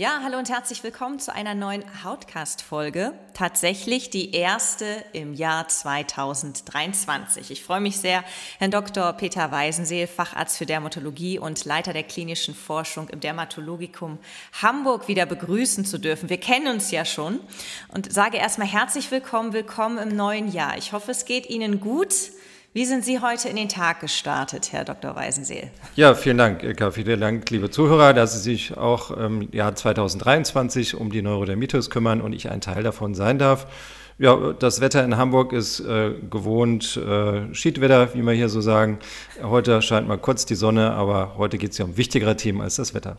Ja, hallo und herzlich willkommen zu einer neuen Hautcast-Folge. Tatsächlich die erste im Jahr 2023. Ich freue mich sehr, Herrn Dr. Peter Weisenseel, Facharzt für Dermatologie und Leiter der klinischen Forschung im Dermatologikum Hamburg wieder begrüßen zu dürfen. Wir kennen uns ja schon und sage erstmal herzlich willkommen, willkommen im neuen Jahr. Ich hoffe, es geht Ihnen gut. Wie sind Sie heute in den Tag gestartet, Herr Dr. Weisenseel? Ja, vielen Dank, Ilka. Vielen Dank, liebe Zuhörer, dass Sie sich auch im Jahr 2023 um die Neurodermitis kümmern und ich ein Teil davon sein darf. Ja, das Wetter in Hamburg ist äh, gewohnt äh, Schiedwetter, wie wir hier so sagen. Heute scheint mal kurz die Sonne, aber heute geht es ja um wichtigere Themen als das Wetter.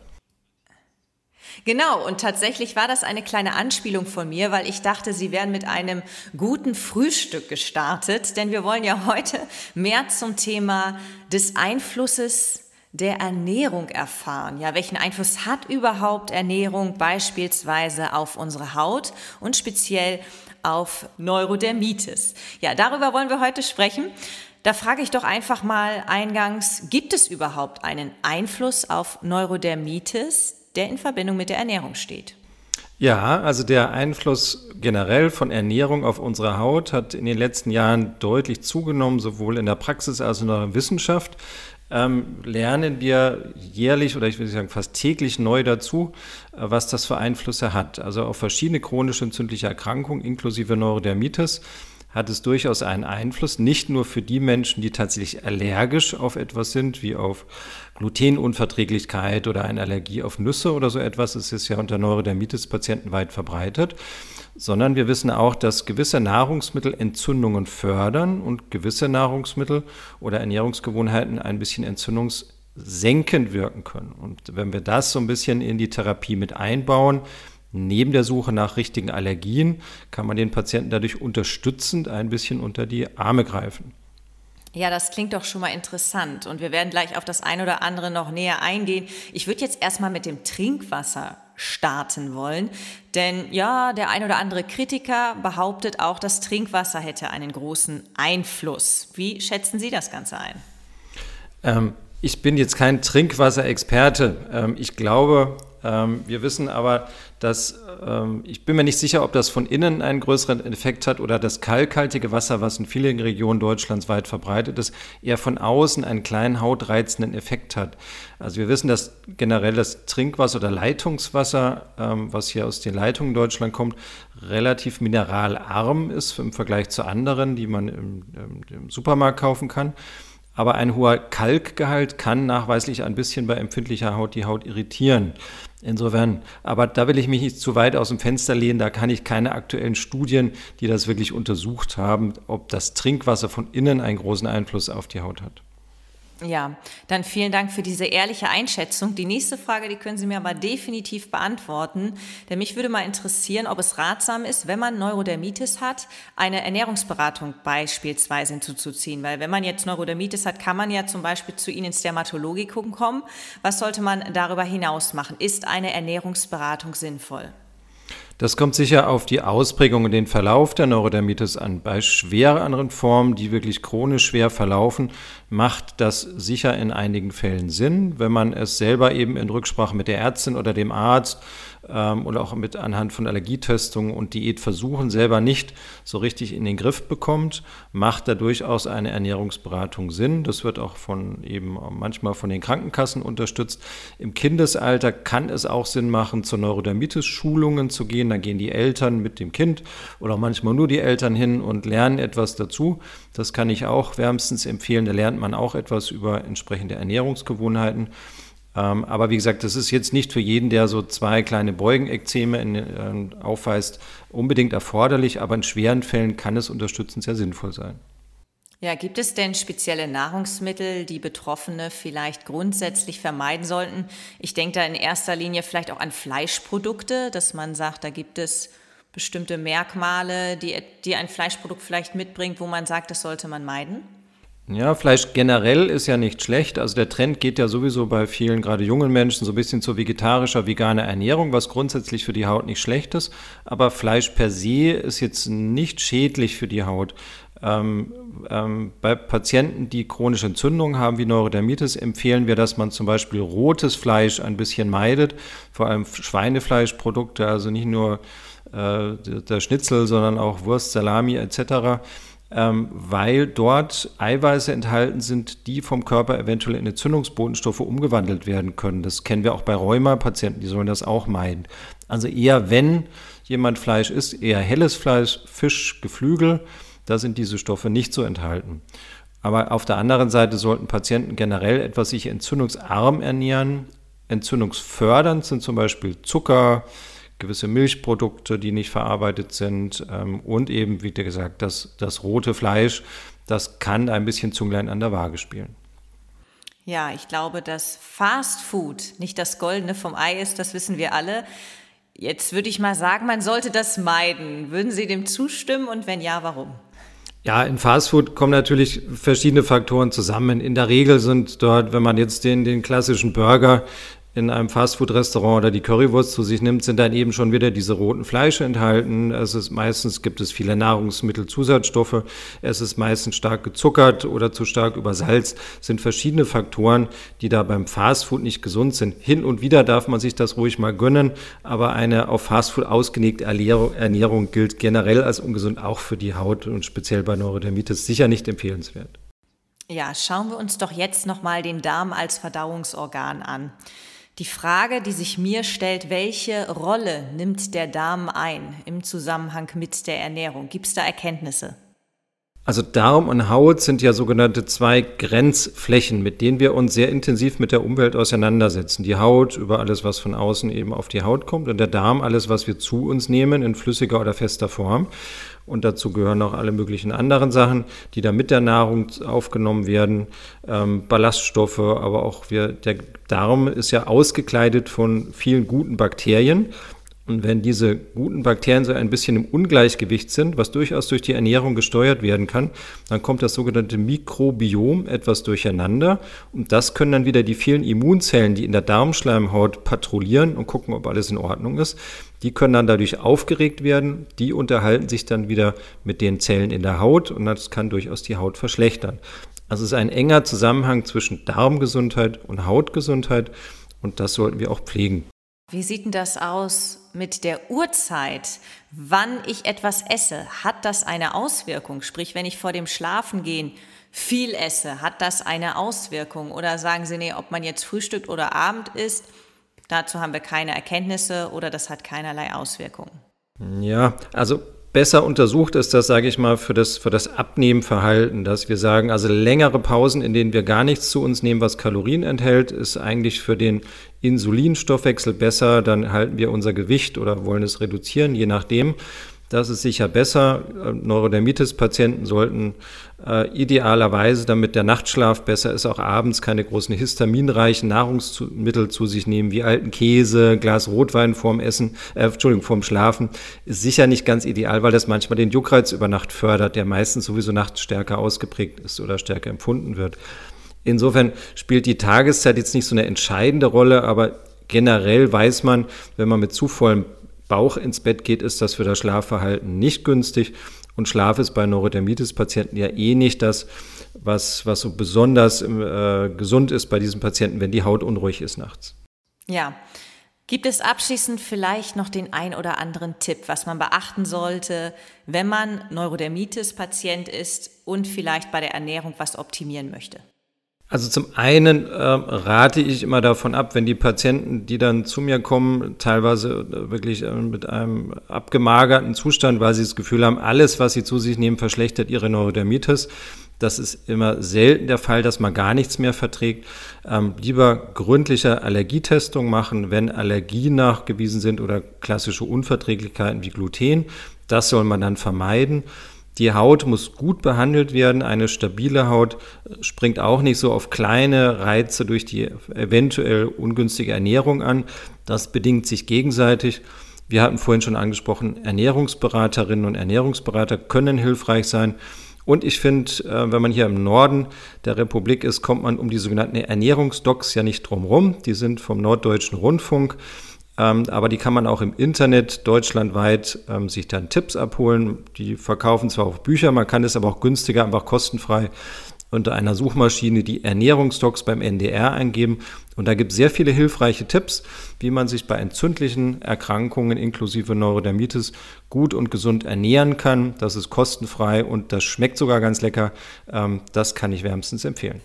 Genau, und tatsächlich war das eine kleine Anspielung von mir, weil ich dachte, Sie wären mit einem guten Frühstück gestartet, denn wir wollen ja heute mehr zum Thema des Einflusses der Ernährung erfahren. Ja, welchen Einfluss hat überhaupt Ernährung beispielsweise auf unsere Haut und speziell auf Neurodermitis? Ja, darüber wollen wir heute sprechen. Da frage ich doch einfach mal eingangs, gibt es überhaupt einen Einfluss auf Neurodermitis? Der in Verbindung mit der Ernährung steht. Ja, also der Einfluss generell von Ernährung auf unsere Haut hat in den letzten Jahren deutlich zugenommen, sowohl in der Praxis als auch in der Wissenschaft. Ähm, lernen wir jährlich oder ich würde sagen fast täglich neu dazu, äh, was das für Einflüsse hat. Also auf verschiedene chronische entzündliche Erkrankungen inklusive Neurodermitis hat es durchaus einen Einfluss, nicht nur für die Menschen, die tatsächlich allergisch auf etwas sind, wie auf Glutenunverträglichkeit oder eine Allergie auf Nüsse oder so etwas. Es ist ja unter Neurodermitis-Patienten weit verbreitet. Sondern wir wissen auch, dass gewisse Nahrungsmittel Entzündungen fördern und gewisse Nahrungsmittel oder Ernährungsgewohnheiten ein bisschen entzündungssenkend wirken können. Und wenn wir das so ein bisschen in die Therapie mit einbauen, Neben der Suche nach richtigen Allergien kann man den Patienten dadurch unterstützend ein bisschen unter die Arme greifen. Ja, das klingt doch schon mal interessant und wir werden gleich auf das eine oder andere noch näher eingehen. Ich würde jetzt erstmal mit dem Trinkwasser starten wollen, denn ja, der ein oder andere Kritiker behauptet auch, das Trinkwasser hätte einen großen Einfluss. Wie schätzen Sie das Ganze ein? Ähm, ich bin jetzt kein Trinkwasserexperte. Ähm, ich glaube, ähm, wir wissen aber, dass ähm, ich bin mir nicht sicher, ob das von innen einen größeren Effekt hat oder das kalkhaltige Wasser, was in vielen Regionen Deutschlands weit verbreitet ist, eher von außen einen kleinen hautreizenden Effekt hat. Also wir wissen, dass generell das Trinkwasser oder Leitungswasser, ähm, was hier aus den Leitungen in Deutschland kommt, relativ mineralarm ist im Vergleich zu anderen, die man im, im Supermarkt kaufen kann. Aber ein hoher Kalkgehalt kann nachweislich ein bisschen bei empfindlicher Haut die Haut irritieren. Insofern, aber da will ich mich nicht zu weit aus dem Fenster lehnen, da kann ich keine aktuellen Studien, die das wirklich untersucht haben, ob das Trinkwasser von innen einen großen Einfluss auf die Haut hat. Ja, dann vielen Dank für diese ehrliche Einschätzung. Die nächste Frage, die können Sie mir aber definitiv beantworten. Denn mich würde mal interessieren, ob es ratsam ist, wenn man Neurodermitis hat, eine Ernährungsberatung beispielsweise hinzuzuziehen. Weil wenn man jetzt Neurodermitis hat, kann man ja zum Beispiel zu Ihnen ins Dermatologikum kommen. Was sollte man darüber hinaus machen? Ist eine Ernährungsberatung sinnvoll? Das kommt sicher auf die Ausprägung und den Verlauf der Neurodermitis an. Bei schwereren Formen, die wirklich chronisch schwer verlaufen, macht das sicher in einigen Fällen Sinn, wenn man es selber eben in Rücksprache mit der Ärztin oder dem Arzt ähm, oder auch mit anhand von Allergietestungen und Diätversuchen selber nicht so richtig in den Griff bekommt, macht da durchaus eine Ernährungsberatung Sinn. Das wird auch von eben manchmal von den Krankenkassen unterstützt. Im Kindesalter kann es auch Sinn machen, zur Neurodermitis-Schulungen zu gehen. Da gehen die Eltern mit dem Kind oder manchmal nur die Eltern hin und lernen etwas dazu. Das kann ich auch wärmstens empfehlen. Da lernt man auch etwas über entsprechende Ernährungsgewohnheiten. Ähm, aber wie gesagt, das ist jetzt nicht für jeden, der so zwei kleine Beugenekzeme äh, aufweist, unbedingt erforderlich, aber in schweren Fällen kann es unterstützend sehr sinnvoll sein. Ja, gibt es denn spezielle Nahrungsmittel, die Betroffene vielleicht grundsätzlich vermeiden sollten? Ich denke da in erster Linie vielleicht auch an Fleischprodukte, dass man sagt, da gibt es bestimmte Merkmale, die, die ein Fleischprodukt vielleicht mitbringt, wo man sagt, das sollte man meiden? Ja, Fleisch generell ist ja nicht schlecht. Also der Trend geht ja sowieso bei vielen, gerade jungen Menschen, so ein bisschen zu vegetarischer, veganer Ernährung, was grundsätzlich für die Haut nicht schlecht ist. Aber Fleisch per se ist jetzt nicht schädlich für die Haut. Ähm, ähm, bei Patienten, die chronische Entzündungen haben wie Neurodermitis, empfehlen wir, dass man zum Beispiel rotes Fleisch ein bisschen meidet, vor allem Schweinefleischprodukte, also nicht nur äh, der Schnitzel, sondern auch Wurst, Salami etc ähm, weil dort Eiweiße enthalten sind, die vom Körper eventuell in Entzündungsbotenstoffe umgewandelt werden können. Das kennen wir auch bei Rheuma-Patienten, die sollen das auch meiden. Also eher, wenn jemand Fleisch isst, eher helles Fleisch, Fisch, Geflügel, da sind diese Stoffe nicht so enthalten. Aber auf der anderen Seite sollten Patienten generell etwas sich entzündungsarm ernähren. Entzündungsfördernd sind zum Beispiel Zucker, gewisse Milchprodukte, die nicht verarbeitet sind ähm, und eben, wie gesagt, das, das rote Fleisch, das kann ein bisschen Zunglein an der Waage spielen. Ja, ich glaube, dass Fast Food nicht das Goldene vom Ei ist, das wissen wir alle. Jetzt würde ich mal sagen, man sollte das meiden. Würden Sie dem zustimmen und wenn ja, warum? Ja, in Fastfood kommen natürlich verschiedene Faktoren zusammen. In der Regel sind dort, wenn man jetzt den, den klassischen Burger in einem Fastfood-Restaurant oder die Currywurst zu sich nimmt, sind dann eben schon wieder diese roten Fleische enthalten. Es ist meistens gibt es viele Nahrungsmittelzusatzstoffe. Es ist meistens stark gezuckert oder zu stark übersalzt. Es sind verschiedene Faktoren, die da beim Fastfood nicht gesund sind. Hin und wieder darf man sich das ruhig mal gönnen, aber eine auf Fastfood ausgelegte Ernährung, gilt generell als ungesund, auch für die Haut und speziell bei Neurodermitis sicher nicht empfehlenswert. Ja, schauen wir uns doch jetzt nochmal den Darm als Verdauungsorgan an. Die Frage, die sich mir stellt, welche Rolle nimmt der Darm ein im Zusammenhang mit der Ernährung? Gibt es da Erkenntnisse? Also Darm und Haut sind ja sogenannte zwei Grenzflächen, mit denen wir uns sehr intensiv mit der Umwelt auseinandersetzen. Die Haut über alles, was von außen eben auf die Haut kommt und der Darm alles, was wir zu uns nehmen in flüssiger oder fester Form. Und dazu gehören auch alle möglichen anderen Sachen, die da mit der Nahrung aufgenommen werden, ähm, Ballaststoffe, aber auch wir, der Darm ist ja ausgekleidet von vielen guten Bakterien. Und wenn diese guten Bakterien so ein bisschen im Ungleichgewicht sind, was durchaus durch die Ernährung gesteuert werden kann, dann kommt das sogenannte Mikrobiom etwas durcheinander. Und das können dann wieder die vielen Immunzellen, die in der Darmschleimhaut patrouillieren und gucken, ob alles in Ordnung ist, die können dann dadurch aufgeregt werden. Die unterhalten sich dann wieder mit den Zellen in der Haut und das kann durchaus die Haut verschlechtern. Also es ist ein enger Zusammenhang zwischen Darmgesundheit und Hautgesundheit und das sollten wir auch pflegen. Wie sieht denn das aus mit der Uhrzeit, wann ich etwas esse? Hat das eine Auswirkung? Sprich, wenn ich vor dem Schlafengehen viel esse, hat das eine Auswirkung? Oder sagen Sie, nee, ob man jetzt Frühstück oder Abend isst, dazu haben wir keine Erkenntnisse oder das hat keinerlei Auswirkungen? Ja, also besser untersucht ist das, sage ich mal, für das, für das Abnehmverhalten, dass wir sagen, also längere Pausen, in denen wir gar nichts zu uns nehmen, was Kalorien enthält, ist eigentlich für den Insulinstoffwechsel besser. Dann halten wir unser Gewicht oder wollen es reduzieren, je nachdem. Das ist sicher besser. Äh, Neurodermitis-Patienten sollten äh, idealerweise, damit der Nachtschlaf besser ist, auch abends keine großen histaminreichen Nahrungsmittel zu sich nehmen, wie alten Käse, Glas Rotwein vorm Essen, äh, Entschuldigung, vorm Schlafen. Ist sicher nicht ganz ideal, weil das manchmal den Juckreiz über Nacht fördert, der meistens sowieso nachts stärker ausgeprägt ist oder stärker empfunden wird. Insofern spielt die Tageszeit jetzt nicht so eine entscheidende Rolle, aber generell weiß man, wenn man mit zu vollem Bauch ins Bett geht, ist das für das Schlafverhalten nicht günstig. Und Schlaf ist bei Neurodermitis-Patienten ja eh nicht das, was, was so besonders äh, gesund ist bei diesen Patienten, wenn die Haut unruhig ist nachts. Ja. Gibt es abschließend vielleicht noch den ein oder anderen Tipp, was man beachten sollte, wenn man Neurodermitis-Patient ist und vielleicht bei der Ernährung was optimieren möchte? Also zum einen äh, rate ich immer davon ab, wenn die Patienten, die dann zu mir kommen, teilweise äh, wirklich äh, mit einem abgemagerten Zustand, weil sie das Gefühl haben, alles, was sie zu sich nehmen, verschlechtert ihre Neurodermitis. Das ist immer selten der Fall, dass man gar nichts mehr verträgt. Ähm, lieber gründliche Allergietestung machen, wenn Allergien nachgewiesen sind oder klassische Unverträglichkeiten wie Gluten. Das soll man dann vermeiden. Die Haut muss gut behandelt werden. Eine stabile Haut springt auch nicht so auf kleine Reize durch die eventuell ungünstige Ernährung an. Das bedingt sich gegenseitig. Wir hatten vorhin schon angesprochen, Ernährungsberaterinnen und Ernährungsberater können hilfreich sein. Und ich finde, äh, wenn man hier im Norden der Republik ist, kommt man um die sogenannten Ernährungsdocs ja nicht drum rum. Die sind vom Norddeutschen Rundfunk Ähm, aber die kann man auch im Internet deutschlandweit ähm, sich dann Tipps abholen. Die verkaufen zwar auch Bücher, man kann es aber auch günstiger, einfach kostenfrei unter einer Suchmaschine die Ernährungsdocs beim NDR eingeben. Und da gibt es sehr viele hilfreiche Tipps, wie man sich bei entzündlichen Erkrankungen inklusive Neurodermitis gut und gesund ernähren kann. Das ist kostenfrei und das schmeckt sogar ganz lecker. Ähm, das kann ich wärmstens empfehlen.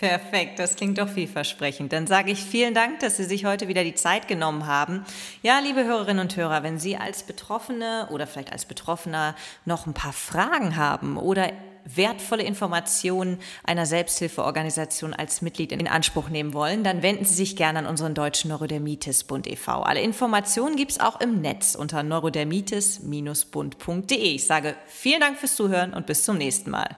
Perfekt, das klingt doch vielversprechend. Dann sage ich vielen Dank, dass Sie sich heute wieder die Zeit genommen haben. Ja, liebe Hörerinnen und Hörer, wenn Sie als Betroffene oder vielleicht als Betroffener noch ein paar Fragen haben oder wertvolle Informationen einer Selbsthilfeorganisation als Mitglied in Anspruch nehmen wollen, dann wenden Sie sich gerne an unseren Deutschen Neurodermitis-Bund e.V. Alle Informationen gibt es auch im Netz unter neurodermitis-bund.de. Ich sage vielen Dank fürs Zuhören und bis zum nächsten Mal.